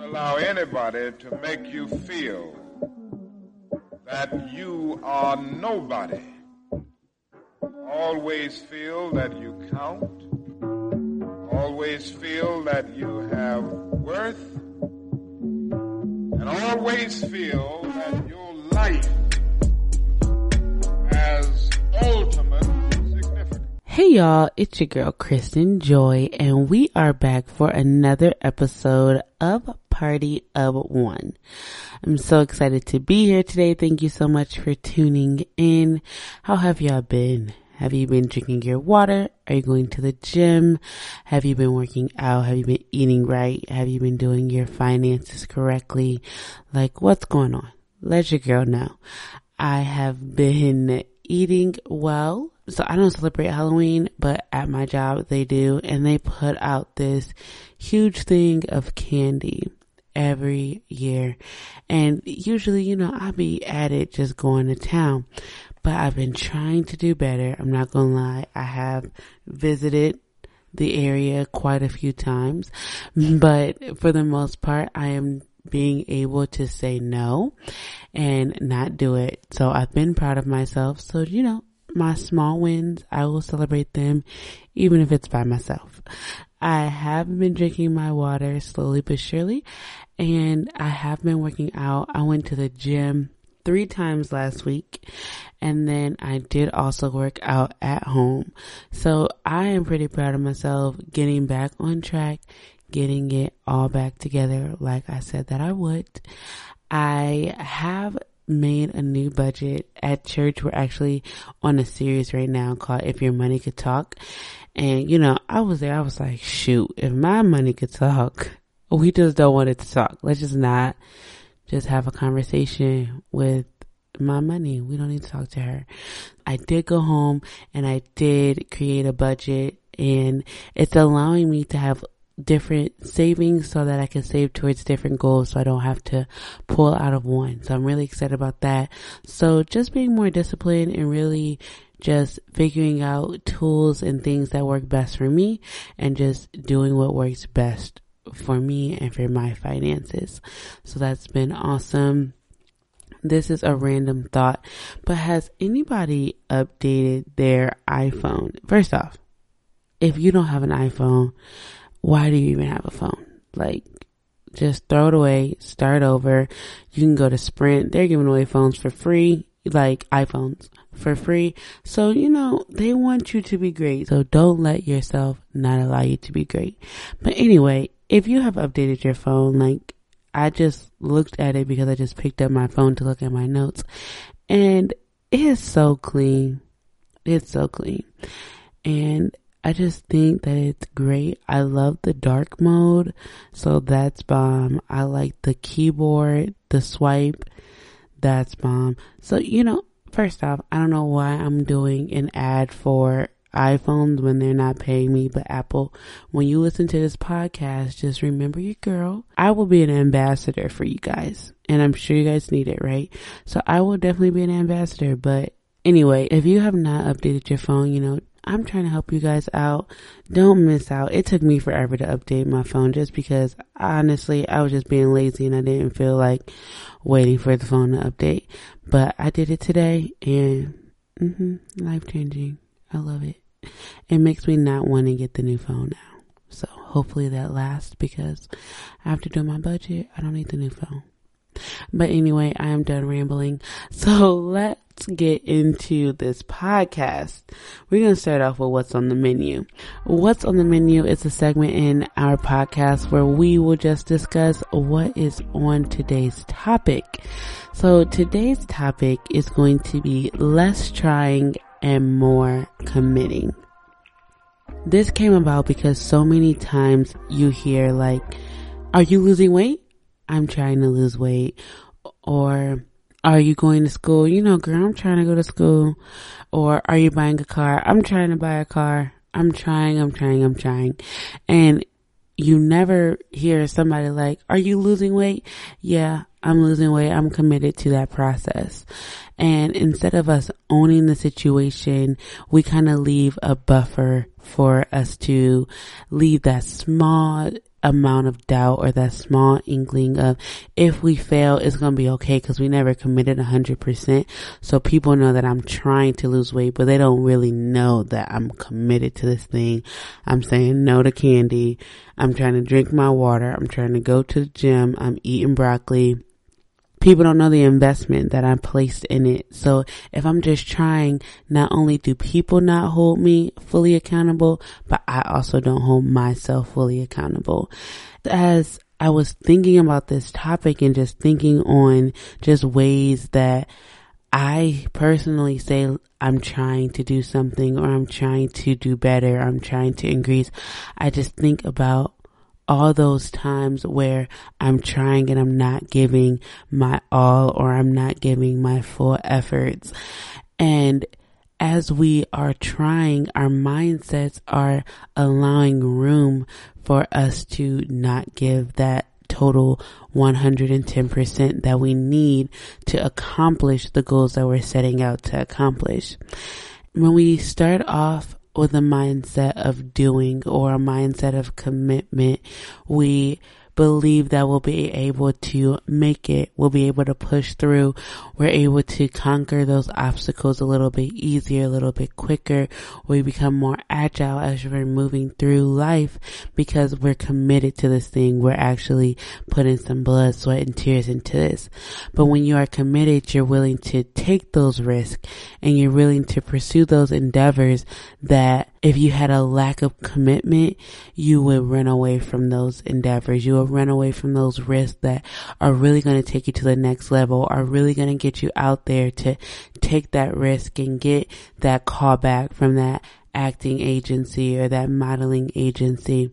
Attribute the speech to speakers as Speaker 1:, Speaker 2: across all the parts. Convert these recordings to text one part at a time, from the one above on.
Speaker 1: Don't allow anybody to make you feel that you are nobody. Always feel that you count. Always feel that you have worth. And always feel that your life has ultimate significance.
Speaker 2: Hey y'all, it's your girl Kristen Joy and we are back for another episode of Party of One. I'm so excited to be here today. Thank you so much for tuning in. How have y'all been? Have you been drinking your water? Are you going to the gym? Have you been working out? Have you been eating right? Have you been doing your finances correctly? Like what's going on? Let your girl know. I have been eating well. So I don't celebrate Halloween, but at my job they do and they put out this huge thing of candy every year. And usually, you know, I'll be at it just going to town, but I've been trying to do better. I'm not going to lie. I have visited the area quite a few times, but for the most part, I am being able to say no and not do it. So I've been proud of myself. So, you know, my small wins, I will celebrate them even if it's by myself. I have been drinking my water slowly but surely and I have been working out. I went to the gym three times last week and then I did also work out at home. So I am pretty proud of myself getting back on track, getting it all back together like I said that I would. I have made a new budget at church. We're actually on a series right now called If Your Money Could Talk. And you know, I was there, I was like, shoot, if my money could talk, we just don't want it to talk. Let's just not just have a conversation with my money. We don't need to talk to her. I did go home and I did create a budget and it's allowing me to have different savings so that I can save towards different goals so I don't have to pull out of one. So I'm really excited about that. So just being more disciplined and really just figuring out tools and things that work best for me and just doing what works best for me and for my finances. So that's been awesome. This is a random thought, but has anybody updated their iPhone? First off, if you don't have an iPhone, why do you even have a phone? Like, just throw it away, start over. You can go to Sprint. They're giving away phones for free, like iPhones for free. So, you know, they want you to be great. So don't let yourself not allow you to be great. But anyway, if you have updated your phone, like I just looked at it because I just picked up my phone to look at my notes and it is so clean. It's so clean. And I just think that it's great. I love the dark mode. So that's bomb. I like the keyboard, the swipe. That's bomb. So, you know, first off, I don't know why I'm doing an ad for iPhones when they're not paying me, but Apple, when you listen to this podcast, just remember your girl. I will be an ambassador for you guys and I'm sure you guys need it, right? So I will definitely be an ambassador, but anyway, if you have not updated your phone, you know, I'm trying to help you guys out. Don't miss out. It took me forever to update my phone just because honestly, I was just being lazy and I didn't feel like waiting for the phone to update. But I did it today and mm-hmm, life changing. I love it. It makes me not want to get the new phone now. So hopefully that lasts because after doing my budget, I don't need the new phone. But anyway, I am done rambling. So let's get into this podcast. We're going to start off with what's on the menu. What's on the menu is a segment in our podcast where we will just discuss what is on today's topic. So today's topic is going to be less trying and more committing. This came about because so many times you hear like, are you losing weight? I'm trying to lose weight. Or, are you going to school? You know, girl, I'm trying to go to school. Or, are you buying a car? I'm trying to buy a car. I'm trying, I'm trying, I'm trying. And you never hear somebody like, are you losing weight? Yeah, I'm losing weight. I'm committed to that process. And instead of us owning the situation, we kind of leave a buffer for us to leave that small amount of doubt or that small inkling of if we fail, it's going to be okay because we never committed 100%. So people know that I'm trying to lose weight, but they don't really know that I'm committed to this thing. I'm saying no to candy. I'm trying to drink my water. I'm trying to go to the gym. I'm eating broccoli people don't know the investment that I placed in it. So if I'm just trying, not only do people not hold me fully accountable, but I also don't hold myself fully accountable. As I was thinking about this topic and just thinking on just ways that I personally say I'm trying to do something or I'm trying to do better, I'm trying to increase. I just think about all those times where I'm trying and I'm not giving my all or I'm not giving my full efforts. And as we are trying, our mindsets are allowing room for us to not give that total 110% that we need to accomplish the goals that we're setting out to accomplish. When we start off with a mindset of doing or a mindset of commitment, we believe that we'll be able to make it. We'll be able to push through. We're able to conquer those obstacles a little bit easier, a little bit quicker. We become more agile as we're moving through life because we're committed to this thing. We're actually putting some blood, sweat, and tears into this. But when you are committed, you're willing to take those risks and you're willing to pursue those endeavors that if you had a lack of commitment, you would run away from those endeavors. You would run away from those risks that are really going to take you to the next level, are really going to get you out there to take that risk and get that call back from that acting agency or that modeling agency.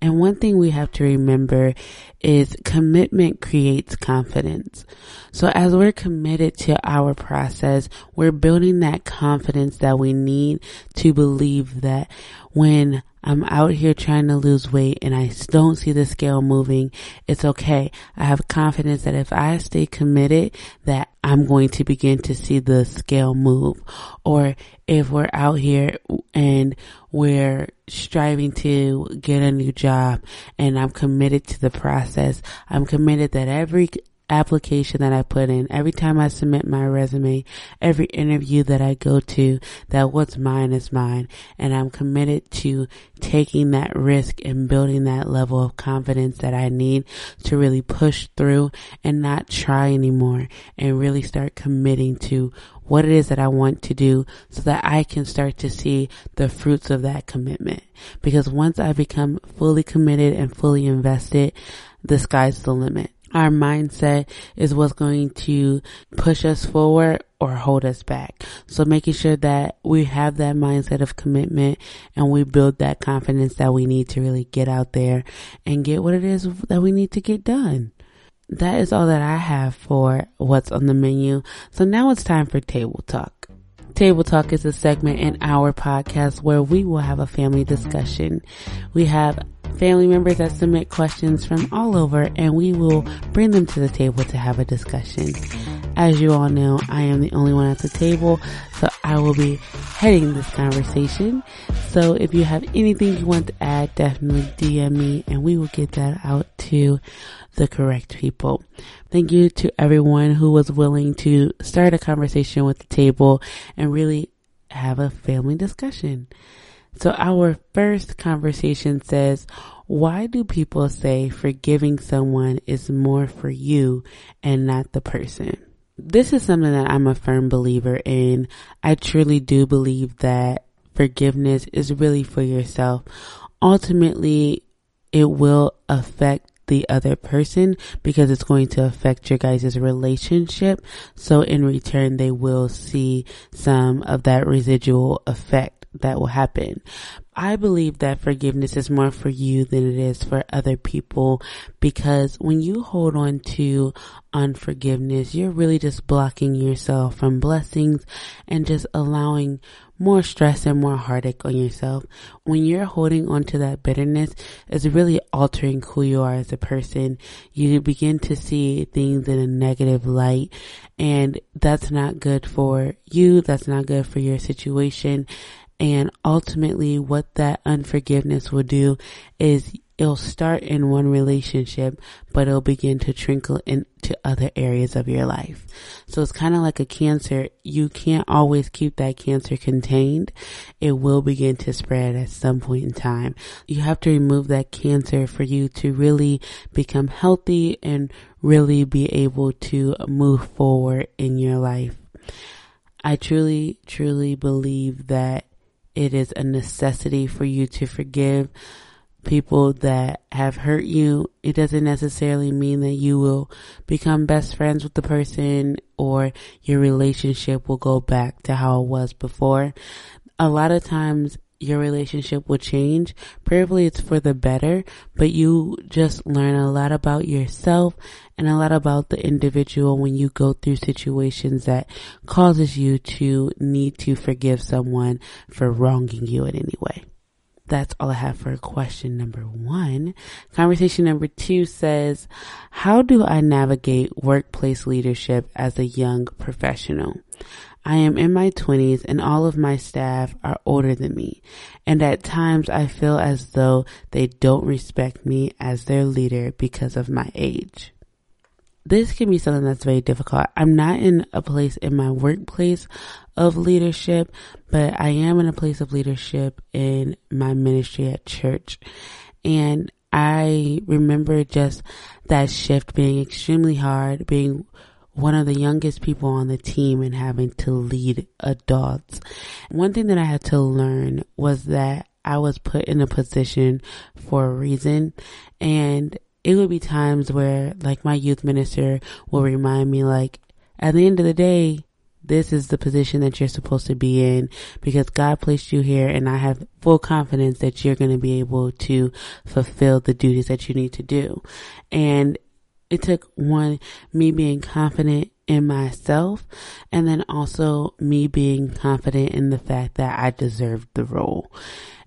Speaker 2: And one thing we have to remember is commitment creates confidence. So as we're committed to our process, we're building that confidence that we need to believe that when I'm out here trying to lose weight and I don't see the scale moving, it's okay. I have confidence that if I stay committed, that I'm going to begin to see the scale move. Or if we're out here and we're striving to get a new job and I'm committed to the process, I'm committed that every application that I put in, every time I submit my resume, every interview that I go to, that what's mine is mine. And I'm committed to taking that risk and building that level of confidence that I need to really push through and not try anymore and really start committing to what it is that I want to do so that I can start to see the fruits of that commitment. Because once I become fully committed and fully invested, the sky's the limit our mindset is what's going to push us forward or hold us back. So making sure that we have that mindset of commitment and we build that confidence that we need to really get out there and get what it is that we need to get done. That is all that I have for what's on the menu. So now it's time for table talk. Table Talk is a segment in our podcast where we will have a family discussion. We have family members that submit questions from all over and we will bring them to the table to have a discussion. As you all know, I am the only one at the table, so I will be heading this conversation. So if you have anything you want to add, definitely DM me and we will get that out to the correct people. Thank you to everyone who was willing to start a conversation with the table and really have a family discussion. So our first conversation says, why do people say forgiving someone is more for you and not the person? This is something that I'm a firm believer in. I truly do believe that forgiveness is really for yourself. Ultimately, it will affect the other person because it's going to affect your guys' relationship. So in return, they will see some of that residual effect that will happen. I believe that forgiveness is more for you than it is for other people because when you hold on to unforgiveness, you're really just blocking yourself from blessings and just allowing more stress and more heartache on yourself. When you're holding on to that bitterness, it's really altering who you are as a person. You begin to see things in a negative light and that's not good for you. That's not good for your situation. And ultimately what that unforgiveness will do is it'll start in one relationship, but it'll begin to trickle into other areas of your life. So it's kind of like a cancer. You can't always keep that cancer contained. It will begin to spread at some point in time. You have to remove that cancer for you to really become healthy and really be able to move forward in your life. I truly, truly believe that it is a necessity for you to forgive people that have hurt you. It doesn't necessarily mean that you will become best friends with the person or your relationship will go back to how it was before. A lot of times your relationship will change. Probably it's for the better, but you just learn a lot about yourself and a lot about the individual when you go through situations that causes you to need to forgive someone for wronging you in any way. That's all I have for question number one. Conversation number two says, how do I navigate workplace leadership as a young professional? I am in my 20s and all of my staff are older than me. And at times I feel as though they don't respect me as their leader because of my age. This can be something that's very difficult. I'm not in a place in my workplace of leadership, but I am in a place of leadership in my ministry at church. And I remember just that shift being extremely hard, being one of the youngest people on the team and having to lead adults. One thing that I had to learn was that I was put in a position for a reason and it would be times where like my youth minister will remind me like at the end of the day, this is the position that you're supposed to be in because God placed you here and I have full confidence that you're going to be able to fulfill the duties that you need to do. And it took one, me being confident in myself and then also me being confident in the fact that I deserved the role.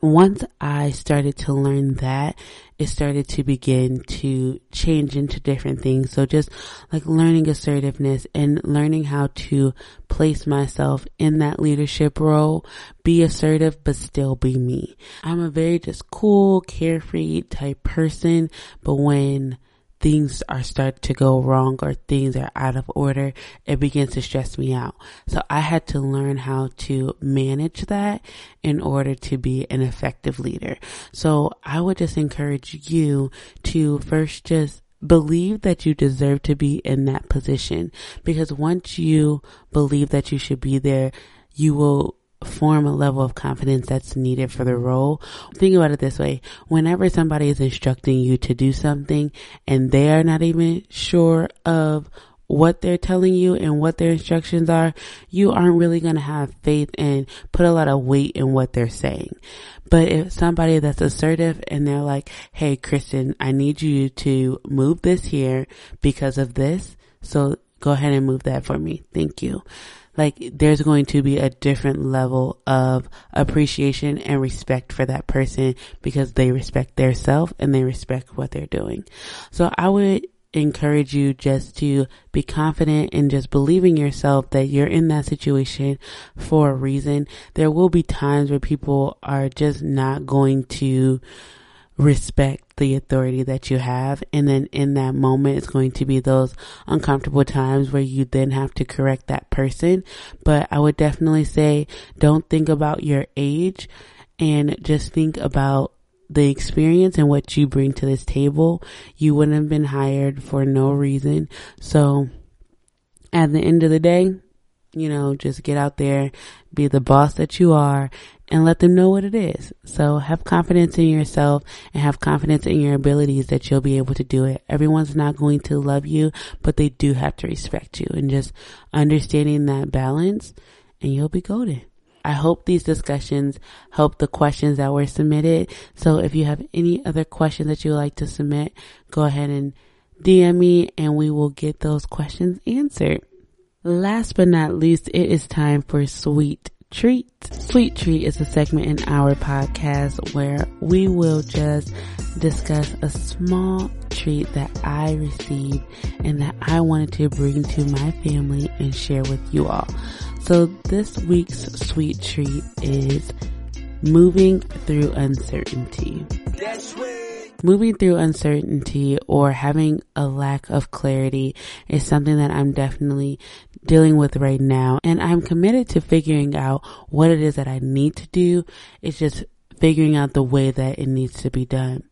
Speaker 2: Once I started to learn that, it started to begin to change into different things. So just like learning assertiveness and learning how to place myself in that leadership role, be assertive, but still be me. I'm a very just cool, carefree type person, but when things are start to go wrong or things are out of order, it begins to stress me out. So I had to learn how to manage that in order to be an effective leader. So I would just encourage you to first just believe that you deserve to be in that position because once you believe that you should be there, you will form a level of confidence that's needed for the role. Think about it this way. Whenever somebody is instructing you to do something and they are not even sure of what they're telling you and what their instructions are, you aren't really going to have faith and put a lot of weight in what they're saying. But if somebody that's assertive and they're like, Hey, Kristen, I need you to move this here because of this. So go ahead and move that for me. Thank you like there's going to be a different level of appreciation and respect for that person because they respect their self and they respect what they're doing. So I would encourage you just to be confident and just believing yourself that you're in that situation for a reason. There will be times where people are just not going to respect the authority that you have. And then in that moment, it's going to be those uncomfortable times where you then have to correct that person. But I would definitely say don't think about your age and just think about the experience and what you bring to this table. You wouldn't have been hired for no reason. So at the end of the day, you know, just get out there, be the boss that you are and let them know what it is. So have confidence in yourself and have confidence in your abilities that you'll be able to do it. Everyone's not going to love you, but they do have to respect you and just understanding that balance and you'll be golden. I hope these discussions help the questions that were submitted. So if you have any other questions that you would like to submit, go ahead and DM me and we will get those questions answered. Last but not least, it is time for Sweet Treat. Sweet Treat is a segment in our podcast where we will just discuss a small treat that I received and that I wanted to bring to my family and share with you all. So this week's sweet treat is moving through uncertainty. moving through uncertainty or having a lack of clarity is something that I'm definitely dealing with right now. And I'm committed to figuring out what it is that I need to do. It's just figuring out the way that it needs to be done.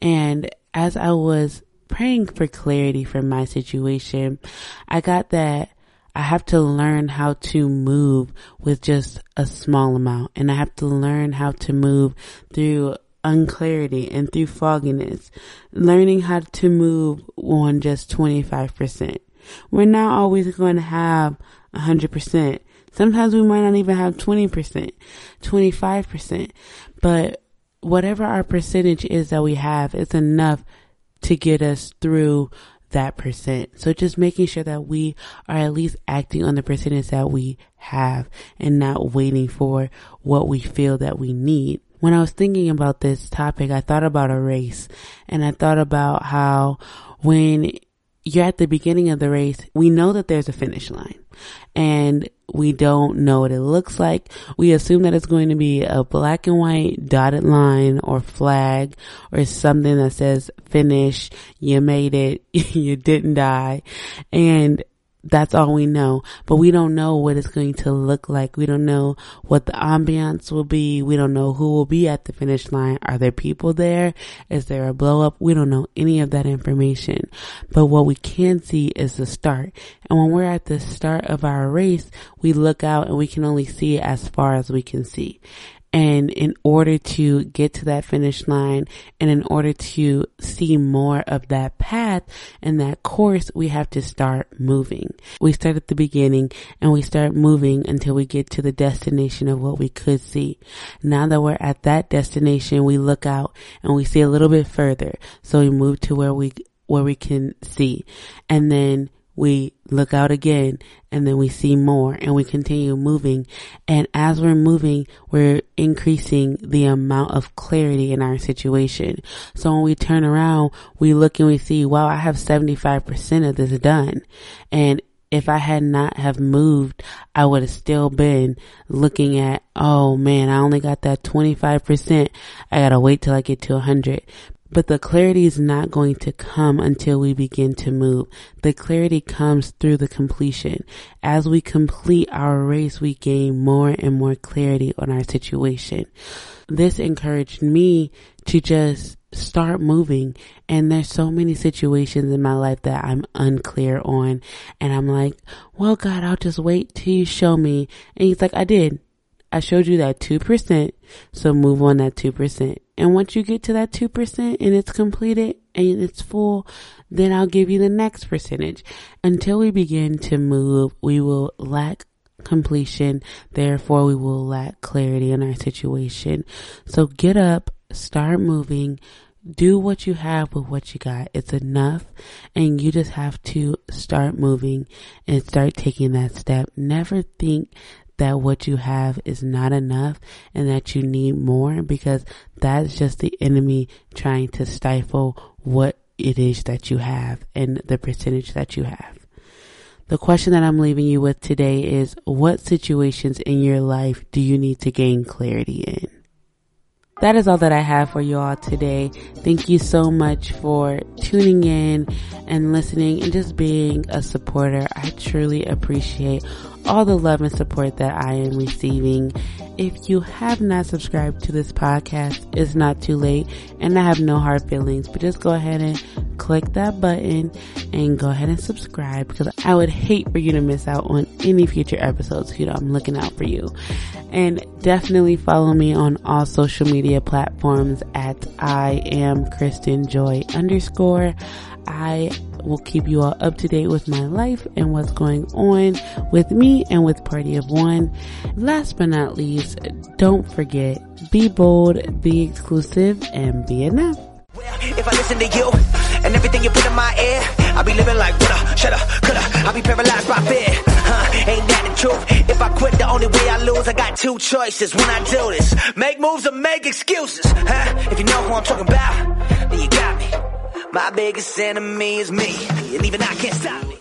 Speaker 2: And as I was praying for clarity for my situation, I got that I have to learn how to move with just a small amount and I have to learn how to move through unclarity and through fogginess, learning how to move on just 25%. We're not always going to have 100%. Sometimes we might not even have 20%, 25%, but whatever our percentage is that we have is enough to get us through that percent. So just making sure that we are at least acting on the percentage that we have and not waiting for what we feel that we need. When I was thinking about this topic, I thought about a race and I thought about how when you're at the beginning of the race, we know that there's a finish line and we don't know what it looks like. We assume that it's going to be a black and white dotted line or flag or something that says finish, you made it, you didn't die. And that's all we know. But we don't know what it's going to look like. We don't know what the ambiance will be. We don't know who will be at the finish line. Are there people there? Is there a blow up? We don't know any of that information. But what we can see is the start. And when we're at the start of our race, we look out and we can only see as far as we can see. And in order to get to that finish line and in order to see more of that path and that course, we have to start moving. We start at the beginning and we start moving until we get to the destination of what we could see. Now that we're at that destination, we look out and we see a little bit further. So we move to where we, where we can see. And then we look out again and then we see more and we continue moving. And as we're moving, we're increasing the amount of clarity in our situation. So when we turn around, we look and we see, wow, I have 75% of this done. And if I had not have moved, I would have still been looking at, oh man, I only got that 25%. I gotta wait till I get to 100. But the clarity is not going to come until we begin to move. The clarity comes through the completion. As we complete our race, we gain more and more clarity on our situation. This encouraged me to just start moving. And there's so many situations in my life that I'm unclear on. And I'm like, well, God, I'll just wait till you show me. And he's like, I did. I showed you that 2%. So move on that 2%. And once you get to that 2% and it's completed and it's full, then I'll give you the next percentage. Until we begin to move, we will lack completion. Therefore, we will lack clarity in our situation. So get up, start moving, do what you have with what you got. It's enough. And you just have to start moving and start taking that step. Never think that what you have is not enough and that you need more because that's just the enemy trying to stifle what it is that you have and the percentage that you have. The question that I'm leaving you with today is what situations in your life do you need to gain clarity in? That is all that I have for you all today. Thank you so much for tuning in and listening and just being a supporter. I truly appreciate all the love and support that I am receiving. If you have not subscribed to this podcast, it's not too late and I have no hard feelings, but just go ahead and click that button and go ahead and subscribe because I would hate for you to miss out on any future episodes. You know, I'm looking out for you and definitely follow me on all social media platforms at I am Kristen Joy underscore. I will keep you all up to date with my life and what's going on with me and with Party of One. Last but not least, don't forget, be bold, be exclusive, and be enough. If I listen to you and everything you put in my ear, I'll be living like woulda, shoulda, coulda. I'll be paralyzed by fear. Huh, ain't that the truth? If I quit, the only way I lose, I got two choices when I do this: make moves or make excuses. Huh? If you know who I'm talking about, My biggest enemy is me, and even I can't stop me.